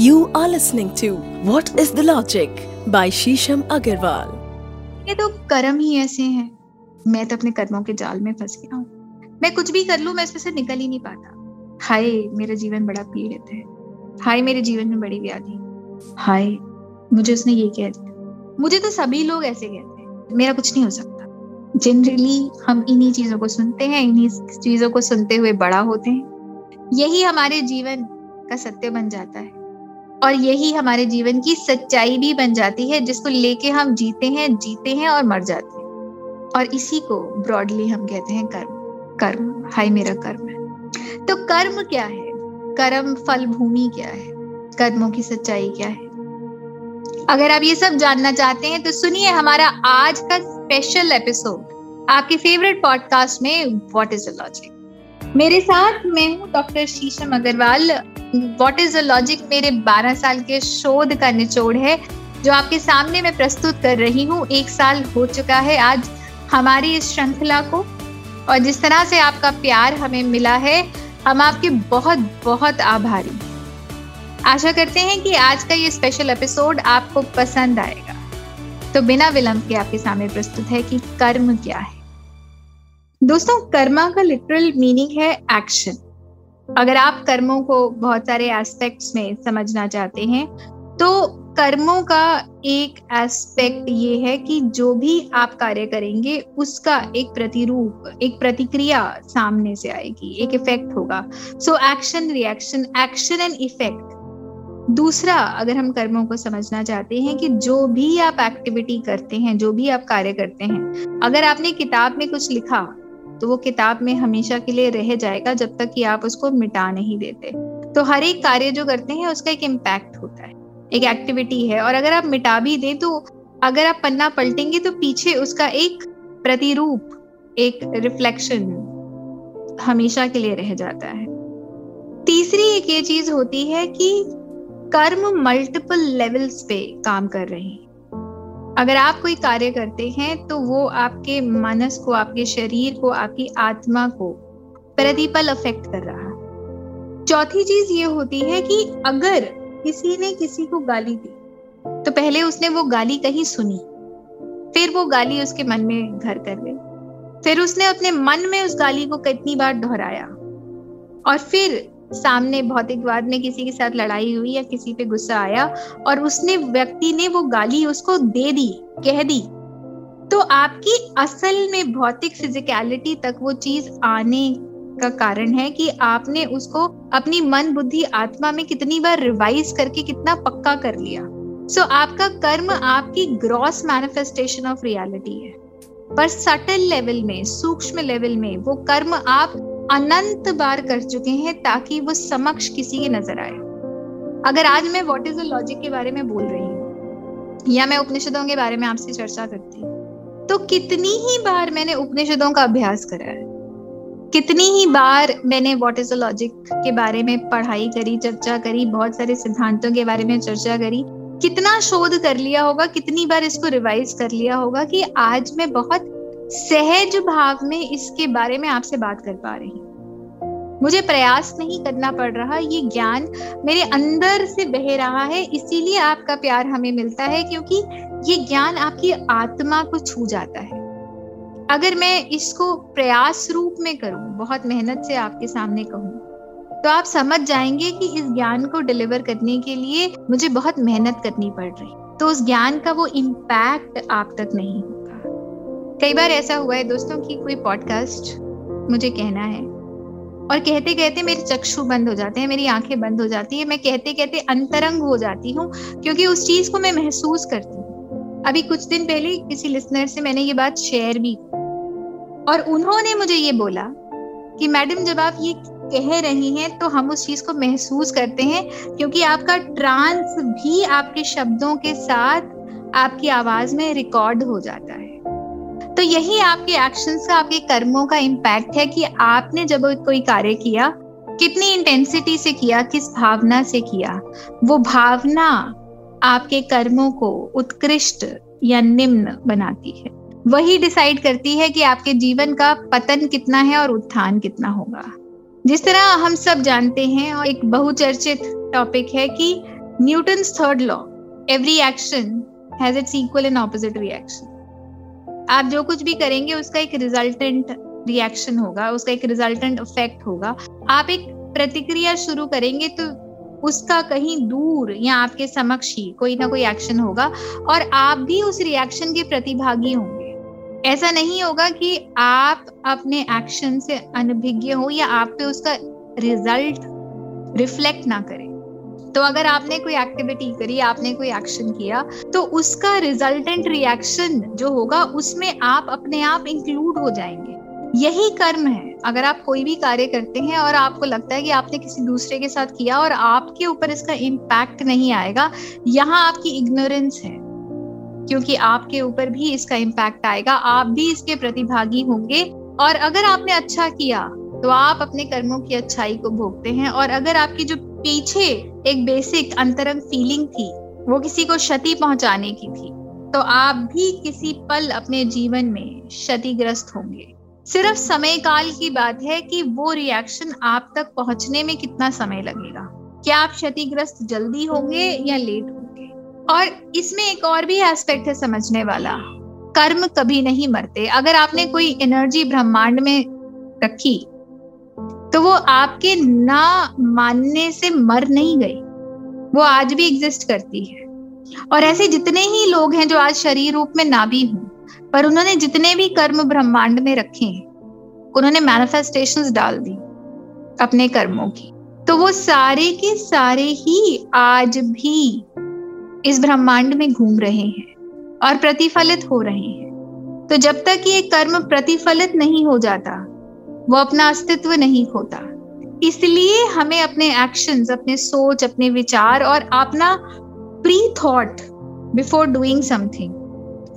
You are listening to What is the Logic by Shisham Agarwal. ये तो कर्म ही ऐसे हैं। मैं तो अपने कर्मों के जाल में फंस गया हूँ। मैं कुछ भी कर लूँ, मैं इसमें से निकल ही नहीं पाता। हाय, मेरा जीवन बड़ा पीड़ित है। हाय, मेरे जीवन में बड़ी व्याधि। हाय, मुझे उसने ये कह दिया। मुझे तो सभी लोग ऐसे कहते हैं। मेरा कुछ नहीं हो सकता। जनरली हम इन्हीं चीज़ों को सुनते हैं, इन्हीं चीज़ों को सुनते हुए बड़ा होते हैं। यही हमारे जीवन का सत्य बन जाता है। और यही हमारे जीवन की सच्चाई भी बन जाती है, जिसको लेके हम जीते हैं जीते हैं और मर जाते हैं। और इसी को ब्रॉडली हम कहते हैं कर्म। कर्म, हाय मेरा कर्म है। तो कर्म क्या है? कर्म फल भूमि क्या है? कर्मों की सच्चाई क्या है? अगर आप ये सब जानना चाहते हैं तो सुनिए हमारा आज का स्पेशल एपिसोड आपके फेवरेट पॉडकास्ट में व्हाट इज़ द लॉजिक मेरे साथ मैं हूँ doctor Shisham Agarwal what is the logic मेरे 12 साल के शोध का निचोड़ है, जो आपके सामने मैं प्रस्तुत कर रही हूँ, एक साल हो चुका है आज हमारी इस श्रृंखला को। और जिस तरह से आपका प्यार हमें मिला है, हम आपके बहुत बहुत आभारी। आशा करते हैं कि आज का ये स्पेशल एपिसोड आपको पसंद आएगा। तो बिना विलंब के आपके सामने प्रस्तुत है कि कर्म क्या है। दोस्तों, कर्मा का लिटरल मीनिंग है एक्शन अगर आप कर्मों को बहुत सारे एस्पेक्ट्स में समझना चाहते हैं तो कर्मों का एक एस्पेक्ट ये है कि जो भी आप कार्य करेंगे, उसका एक प्रतिरूप, एक प्रतिक्रिया सामने से आएगी, एक इफ़ेक्ट होगा। So action reaction action and effect दूसरा, अगर हम कर्मों को समझना चाहते हैं कि जो भी आप एक्टिविटी करते हैं, जो भी आप कार्य करते हैं, अगर आपने किताब में कुछ लिखा तो वो किताब में हमेशा के लिए रह जाएगा जब तक कि आप उसको मिटा नहीं देते। तो हर एक कार्य जो करते हैं, उसका एक इम्पैक्ट होता है। एक एक्टिविटी है और अगर आप मिटा भी दें तो अगर आप पन्ना पलटेंगे तो पीछे उसका एक प्रतिरूप, एक रिफ्लेक्शन हमेशा के लिए रह जाता है। तीसरी एक ये चीज़ होती है कि कर्म मल्टीपल लेवल्स पे काम कर रहे हैं। अगर आप कोई कार्य करते हैं तो वो आपके मनस को, आपके शरीर को, आपकी आत्मा को प्रतिपल अफेक्ट कर रहा है। चौथी चीज़ ये होती है कि अगर किसी ने किसी को गाली दी तो पहले उसने वो गाली कहीं सुनी, फिर वो गाली उसके मन में घर कर गई फिर उसने अपने मन में उस गाली को कितनी बार दोहराया, और फिर सामने भौतिकवाद में किसी के साथ लड़ाई हुई या किसी पे गुस्सा आया और उसने व्यक्ति ने वो गाली उसको दे दी कह दी तो आपकी असल में भौतिक फिजिकलिटी तक वो चीज़ आने का कारण है कि आपने उसको अपनी मन बुद्धि आत्मा में कितनी बार रिवाइज करके कितना पक्का कर लिया। सो so, आपका कर्म आपकी ग्रॉस मैनिफेस्टेशन ऑफ़ रियलिटी है। पर सटल लेवल में सूक्ष्म लेवल में वो कर्म आप अनंत बार कर चुके हैं ताकि वो समक्ष किसी के नज़र आए। अगर आज मैं व्हाट इज़ द लॉजिक के बारे में बोल रही हूँ, या मैं उपनिषदों के बारे में आपसे चर्चा करती हूँ तो कितनी ही बार मैंने उपनिषदों का अभ्यास करा है। कितनी ही बार मैंने व्हाट इज़ द लॉजिक के बारे में पढ़ाई करी, चर्चा करी, बहुत सारे सिद्धांतों के बारे में चर्चा करी, कितना शोध कर लिया होगा, कितनी बार इसको रिवाइज कर लिया होगा कि आज मैं बहुत सहज भाव में इसके बारे में आपसे बात कर पा रही हूँ। मुझे प्रयास नहीं करना पड़ रहा, ये ज्ञान मेरे अंदर से बह रहा है, इसीलिए आपका प्यार हमें मिलता है, क्योंकि ये ज्ञान आपकी आत्मा को छू जाता है। अगर मैं इसको प्रयास रूप में करूँ, बहुत मेहनत से आपके सामने कहूँ तो आप समझ जाएँगे कि इस ज्ञान को डिलीवर करने के लिए मुझे बहुत मेहनत करनी पड़ रही। तो उस ज्ञान का वो इम्पैक्ट आप तक नहीं कई बार ऐसा हुआ है, दोस्तों, कि कोई पॉडकास्ट मुझे कहना है और कहते कहते मेरे चक्षु बंद हो जाते हैं, मेरी आँखें बंद हो जाती है, मैं कहते कहते अंतरंग हो जाती हूँ, क्योंकि उस चीज़ को मैं महसूस करती हूँ। अभी कुछ दिन पहले किसी लिसनर से मैंने ये बात शेयर भी और उन्होंने मुझे ये बोला कि, मैडम, जब आप ये कह रही हैं तो हम उस चीज़ को महसूस करते हैं, क्योंकि आपका ट्रांस भी आपके शब्दों के साथ आपकी आवाज़ में रिकॉर्ड हो जाता है। तो यही आपके एक्शंस का, आपके कर्मों का इम्पैक्ट है कि आपने जब कोई कार्य किया, कितनी इंटेंसिटी से किया, किस भावना से किया, वो भावना आपके कर्मों को उत्कृष्ट या निम्न बनाती है। वही डिसाइड करती है कि आपके जीवन का पतन कितना है और उत्थान कितना होगा। जिस तरह हम सब जानते हैं और एक बहुचर्चित टॉपिक है कि Newton third law every action has its equal and opposite reaction आप जो कुछ भी करेंगे, उसका एक रिजल्टेंट रिएक्शन होगा, उसका एक रिजल्टेंट इफ़ेक्ट होगा। आप एक प्रतिक्रिया शुरू करेंगे तो उसका कहीं दूर या आपके समक्ष ही कोई ना कोई एक्शन होगा और आप भी उस रिएक्शन के प्रतिभागी होंगे। ऐसा नहीं होगा कि आप अपने एक्शन से अनभिज्ञ हो या आप पे उसका रिज़ल्ट रिफ्लेक्ट ना करें। तो अगर आपने कोई एक्टिविटी करी, आपने कोई एक्शन किया तो उसका रिजल्टेंट रिएक्शन जो होगा, उसमें आप अपने आप इंक्लूड हो जाएँगे। यही कर्म है। अगर आप कोई भी कार्य करते हैं और आपको लगता है कि आपने किसी दूसरे के साथ किया और आपके ऊपर इसका इम्पैक्ट नहीं आएगा, यहाँ आपकी इग्नोरेंस है। क्योंकि आपके ऊपर भी इसका इम्पैक्ट आएगा। आप भी इसके प्रतिभागी होंगे। और अगर आपने अच्छा किया तो आप अपने कर्मों की अच्छाई को भोगते हैं। और अगर आपकी जो पीछे एक बेसिक अंतरंग फीलिंग थी, वो किसी को क्षति पहुँचाने की थी। तो आप भी किसी पल अपने जीवन में क्षतिग्रस्त होंगे। सिर्फ़ समय काल की बात है कि वो रिएक्शन आप तक पहुँचने में कितना समय लगेगा। क्या आप क्षतिग्रस्त जल्दी होंगे या लेट होंगे? और इसमें एक और भी एस्पेक्ट है समझने वाला। कर्म कभी नहीं मरते। अगर आपने कोई एनर्जी ब्रह्मांड में रखी तो वो आपके ना मानने से मर नहीं गई। वो आज भी एग्जिस्ट करती है। और ऐसे जितने ही लोग हैं जो आज शरीर रूप में ना भी हूँ, पर उन्होंने जितने भी कर्म ब्रह्मांड में रखे हैं, उन्होंने मैनिफेस्टेशंस डाल दी अपने कर्मों की। तो वो सारे के सारे ही आज भी इस ब्रह्मांड में घूम रहे हैं और प्रतिफलित हो रहे हैं। तो जब तक ये कर्म प्रतिफलित नहीं हो जाता वो अपना अस्तित्व नहीं खोता। इसलिए हमें अपने एक्शंस अपने सोच, अपने विचार और अपना pre thought before doing something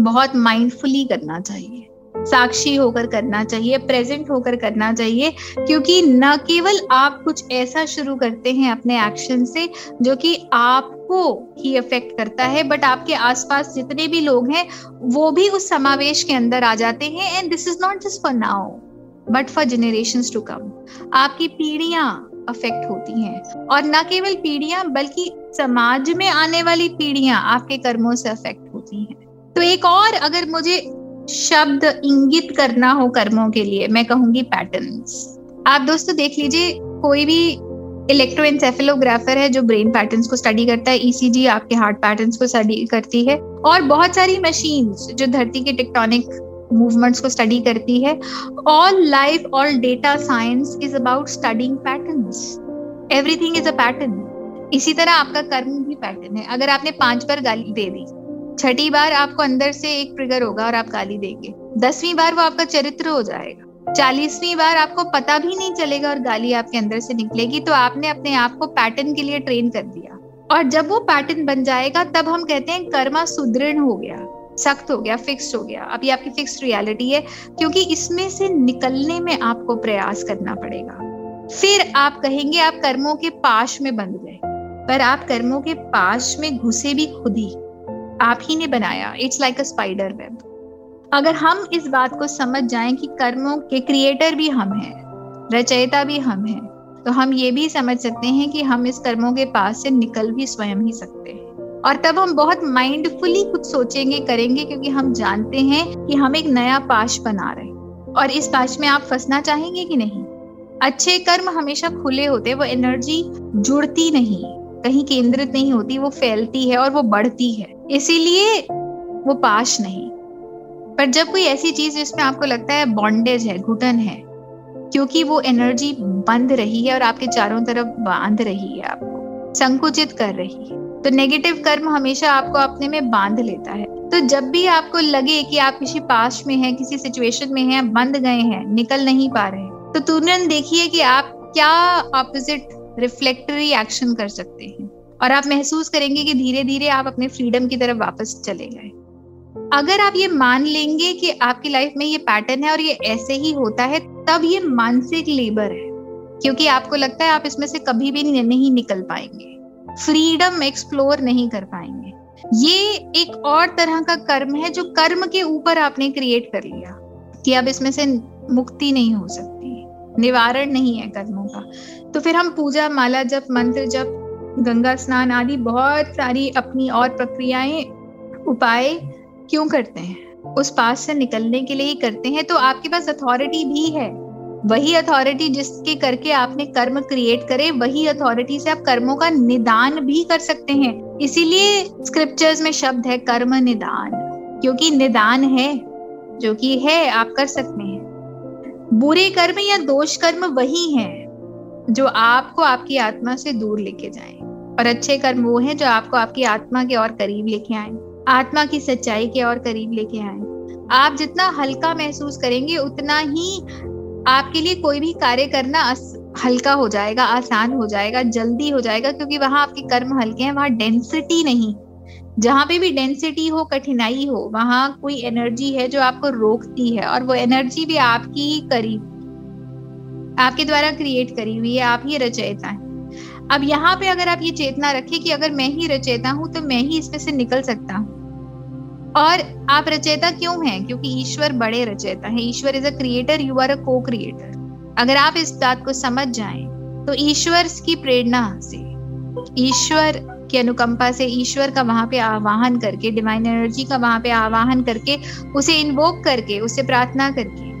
बहुत माइंडफुली करना चाहिए। साक्षी होकर करना चाहिए प्रेजेंट होकर करना चाहिए, क्योंकि न केवल आप कुछ ऐसा शुरू करते हैं अपने एक्शन से जो कि आपको ही अफेक्ट करता है बट आपके आसपास जितने भी लोग हैं, वो भी उस समावेश के अंदर आ जाते हैं and this is not just for now but for generation to come आपकी पीढ़ियाँ अफेक्ट होती हैं। और न केवल पीढ़ियाँ, बल्कि समाज में आने वाली पीढ़ियाँ आपके कर्मों से अफेक्ट होती हैं। तो एक और अगर मुझे शब्द इंगित करना हो कर्मों के लिए, मैं कहूँगी पैटर्न्स आप दोस्तों देख लीजिए, कोई भी इलेक्ट्रोएंसेफेलोग्राफर है जो ब्रेन पैटर्न्स को स्टडी करता है ईसीजी e आपके हार्ट पैटर्न्स को स्टडी करती है। और बहुत सारी मशीन्स जो धरती के टेक्टोनिक मूवमेंट्स को स्टडी करती है। All life all data science is about studying patterns everything is a pattern इसी तरह आपका कर्म भी पैटर्न है। अगर आपने पाँच बार गाली दे दी, छठी बार आपको अंदर से एक ट्रिगर होगा और आप गाली देंगे। दसवीं बार वो आपका चरित्र हो जाएगा। चालीसवीं बार आपको पता भी नहीं चलेगा और गाली आपके अंदर से निकलेगी तो आपने अपने आप को पैटर्न के लिए ट्रेन कर दिया। और जब वो पैटर्न बन जाएगा, तब हम कहते हैं कर्मा सुदृढ़ हो गया। सख्त हो गया फिक्स हो गया। अभी आपकी फिक्स रियलिटी है, क्योंकि इसमें से निकलने में आपको प्रयास करना पड़ेगा। फिर आप कहेंगे, आप कर्मों के पाश में बंध गए। पर आप कर्मों के पाश में घुसे भी खुद ही। आप ही ने बनाया। It's like a spider web अगर हम इस बात को समझ जाएँ कि कर्मों के क्रिएटर भी हम हैं, रचयिता भी हम हैं तो हम ये भी समझ सकते हैं कि हम इस कर्मों के पास से निकल भी स्वयं ही सकते हैं। और तब हम बहुत माइंडफुली कुछ सोचेंगे, करेंगे, क्योंकि हम जानते हैं कि हम एक नया पाश बना रहे हैं। और इस पाश में आप फंसना चाहेंगे कि नहीं? अच्छे कर्म हमेशा खुले होते वो एनर्जी जुड़ती नहीं कहीं केंद्रित नहीं होती, वो फैलती है और वो बढ़ती है। इसीलिए वो पाश नहीं। पर जब कोई ऐसी चीज़ जिसमें आपको लगता है बॉन्डेज है, घुटन है, क्योंकि वो एनर्जी बंद रही है और आपके चारों तरफ़ बाँध रही है आपको, संकुचित कर रही है तो नेगेटिव कर्म हमेशा आपको अपने में बाँध लेता है। तो जब भी आपको लगे कि आप किसी पास में हैं, किसी सिचुएशन में हैं बंद गए हैं, निकल नहीं पा रहे तो तुरंत देखिए कि आप क्या ऑपोजिट रिफ्लेक्टरी एक्शन कर सकते हैं। और आप महसूस करेंगे कि धीरे धीरे आप अपने फ्रीडम की तरफ़ वापस चले गए। अगर आप ये मान लेंगे कि आपकी लाइफ में ये पैटर्न है और ये ऐसे ही होता है, तब ये मानसिक लेबर है। क्योंकि आपको लगता है आप इसमें से कभी भी नहीं निकल पाएँगे। फ्रीडम एक्सप्लोर नहीं कर पाएँगे। ये एक और तरह का कर्म है जो कर्म के ऊपर आपने क्रिएट कर लिया, कि अब इसमें से मुक्ति नहीं हो सकती, निवारण नहीं है कर्मों का। तो फिर हम पूजा, माला जब मंत्र जब गंगा स्नान आदि बहुत सारी अपनी और प्रक्रियाएँ, उपाय क्यों करते हैं? उस पास से निकलने के लिए ही करते हैं। तो आपके पास अथॉरिटी भी है। वही अथॉरिटी जिसके करके आपने कर्म क्रिएट करे, वही अथॉरिटी से आप कर्मों का निदान भी कर सकते हैं। इसीलिए स्क्रिप्चर्स में शब्द है कर्म निदान, क्योंकि निदान है, जो कि है, आप कर सकते हैं। बुरे कर्म या दोष कर्म वही हैं, जो आपको आपकी आत्मा से दूर लेके जाए। और अच्छे कर्म वो हैं, जो आपको आपकी आत्मा के और करीब लेके आए, आत्मा की सच्चाई के और करीब लेके आए। आप जितना हल्का महसूस करेंगे, उतना ही आपके लिए कोई भी कार्य करना हल्का हो जाएगा, आसान हो जाएगा, जल्दी हो जाएगा, क्योंकि वहाँ आपके कर्म हल्के हैं, वहाँ डेंसिटी नहीं। जहाँ पे भी डेंसिटी हो, कठिनाई हो, वहाँ कोई एनर्जी है जो आपको रोकती है, और वो एनर्जी भी आपकी ही करी आपके द्वारा क्रिएट करी हुई है, आप ही रचयिता है। अब यहाँ पे अगर आप ये चेतना रखें कि अगर मैं ही रचयिता हूँ तो मैं ही इसमें से निकल सकता हूँ। और आप रचयिता क्यों हैं? क्योंकि ईश्वर बड़े रचयिता है। ईश्वर is a creator you are a co creator अगर आप इस बात को समझ जाएँ तो ईश्वर की प्रेरणा से, ईश्वर की अनुकंपा से, ईश्वर का वहाँ पे आवाहन करके डिवाइन एनर्जी का वहाँ पे आवाहन करके, उसे इन्वोक करके, उसे प्रार्थना करके,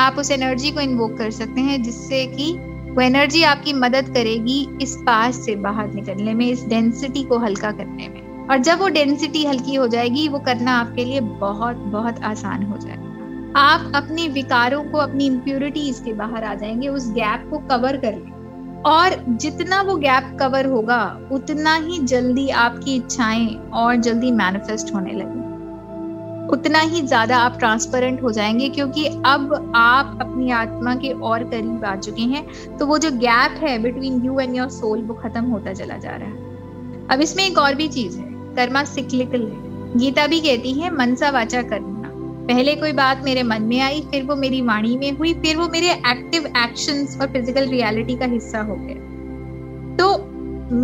आप उस एनर्जी को इन्वोक कर सकते हैं, जिससे कि वो एनर्जी आपकी मदद करेगी इस पास से बाहर निकलने में, इस डेंसिटी को हल्का करने में। और जब वो डेंसिटी हल्की हो जाएगी, वो करना आपके लिए बहुत बहुत आसान हो जाएगा। आप अपने विकारों को, अपनी इम्प्योरिटीज के बाहर आ जाएँगे, उस गैप को कवर कर लें और जितना वो गैप कवर होगा, उतना ही जल्दी आपकी इच्छाएँ और जल्दी मैनिफेस्ट होने लगी उतना ही ज़्यादा आप ट्रांसपेरेंट हो जाएँगे, क्योंकि अब आप अपनी आत्मा के और करीब आ चुके हैं तो वो जो गैप है between you and your soul वो खत्म होता चला जा रहा है। अब इसमें एक और भी चीज़ है। कर्मा सिक्लिकल है। गीता भी कहती है मनसा वाचा करना पहले कोई बात मेरे मन में आई, फिर वो मेरी वाणी में हुई, फिर वो मेरे एक्टिव एक्शंस और फ़िज़िकल रियलिटी का हिस्सा हो गया। तो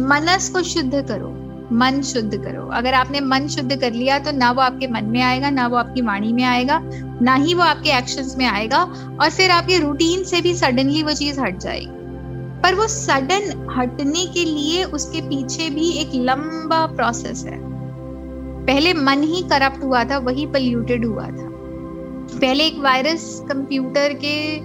मनस को शुद्ध करो, मन शुद्ध करो। अगर आपने मन शुद्ध कर लिया तो ना वो आपके मन में आएगा, ना वो आपकी वाणी में आएगा, ना ही वो आपके एक्शंस में आएगा, और फिर आपके रूटीन से भी सडनली वो चीज़ हट जाएगी। पर वो सडन हटने के लिए उसके पीछे भी एक लंबा प्रोसेस है। पहले मन ही करप्ट हुआ था, वही पल्यूटेड हुआ था। पहले एक वायरस कंप्यूटर के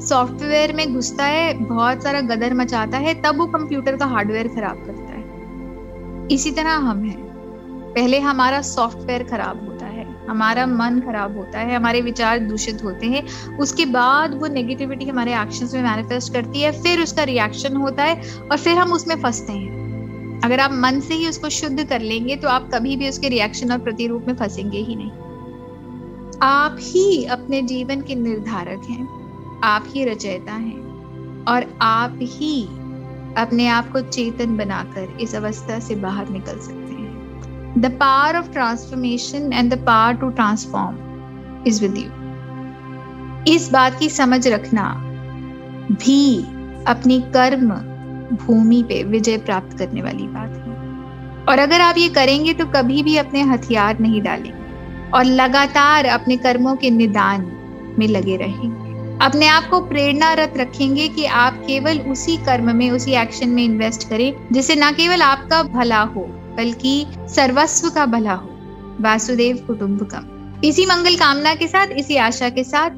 सॉफ्टवेयर में घुसता है, बहुत सारा गदर मचाता है, तब वो कंप्यूटर का हार्डवेयर खराब करता है। इसी तरह हम हैं। पहले हमारा सॉफ्टवेयर खराब होता है हमारा मन खराब होता है, हमारे विचार दूषित होते हैं, उसके बाद वो नेगेटिविटी हमारे एक्शन में मैनिफेस्ट करती है, फिर उसका रिएक्शन होता है और फिर हम उसमें फंसते हैं। अगर आप मन से ही उसको शुद्ध कर लेंगे तो आप कभी भी उसके रिएक्शन और प्रतिरूप में फंसेंगे ही नहीं। आप ही अपने जीवन के निर्धारक हैं, आप ही रचयिता हैं और आप ही अपने आप को चेतन बनाकर इस अवस्था से बाहर निकल सकते हैं। The power of transformation and the power to transform is with you. इस बात की समझ रखना भी अपनी कर्म भूमि पे विजय प्राप्त करने वाली बात है और अगर आप ये करेंगे तो कभी भी अपने हथियार नहीं डालेंगे और लगातार अपने कर्मों के निदान में लगे रहेंगे अपने आप को प्रेरणारत रखेंगे कि आप केवल उसी कर्म में, उसी एक्शन में इन्वेस्ट करें, जिससे ना केवल आपका भला हो बल्कि सर्वस्व का भला हो। वासुदेव कुटुंबकम। इसी मंगल कामना के साथ, इसी आशा के साथ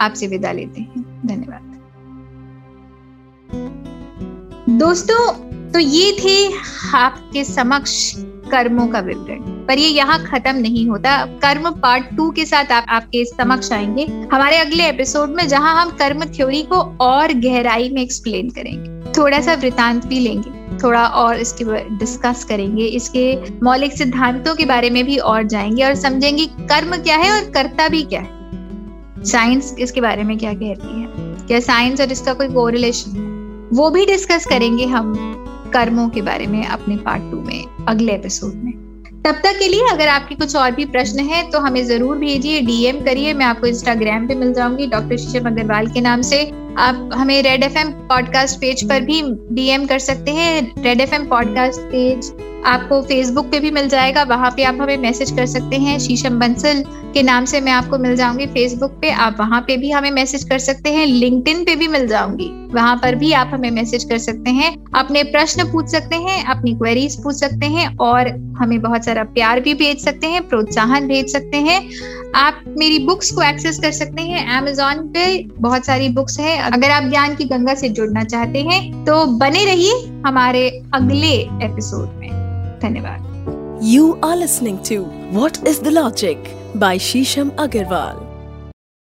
आपसे विदा लेते हैं। धन्यवाद। दोस्तों तो ये थे आपके समक्ष कर्मों का विवरण। पर ये यहाँ खत्म नहीं होता। कर्म पार्ट टू के साथ आप, आपके समक्ष आएँगे। हमारे अगले एपिसोड में जहाँ हम कर्म थ्योरी को और गहराई में एक्सप्लेन करेंगे। थोड़ा सा वृतांत भी लेंगे। थोड़ा और इसके डिस्कस करेंगे। इसके मौलिक सिद्धांतों के बारे में भी और जाएँगे और समझेंगे कर्म क्या है और कर्ता भी क्या है। साइंस इसके बारे में क्या कहती है? क्या साइंस और इसका कोई कोरिलेशन वो भी डिस्कस करेंगे हम कर्मों के बारे में अपने पार्ट टू में, अगले एपिसोड में। तब तक के लिए अगर आपके कुछ और भी प्रश्न है तो हमें ज़रूर भेजिए डीएम करिए। मैं आपको इंस्टाग्राम पे मिल जाऊँगी डॉक्टर शीशम अग्रवाल के नाम से। आप हमें Red F M podcast page पर भी डीएम कर सकते हैं। Red F M podcast page आपको फेसबुक पे भी मिल जाएगा। वहाँ पे आप हमें मैसेज कर सकते हैं। शीशम बंसल के नाम से मैं आपको मिल जाऊँगी फेसबुक पे। आप वहाँ पे भी हमें मैसेज कर सकते हैं। लिंक्डइन पे भी मिल जाऊँगी। वहाँ पर भी आप हमें मैसेज कर सकते हैं। अपने प्रश्न पूछ सकते हैं, अपनी क्वेरीज पूछ सकते हैं और हमें बहुत सारा प्यार भी भेज सकते हैं, प्रोत्साहन भेज सकते हैं। आप मेरी बुक्स को एक्सेस कर सकते हैं। अमेजोन पे बहुत सारी बुक्स है। अगर आप ज्ञान की गंगा से जुड़ना चाहते हैं तो बने रहिए हमारे अगले एपिसोड में। धन्यवाद। You are listening to what is the logic by Shisham Agarwal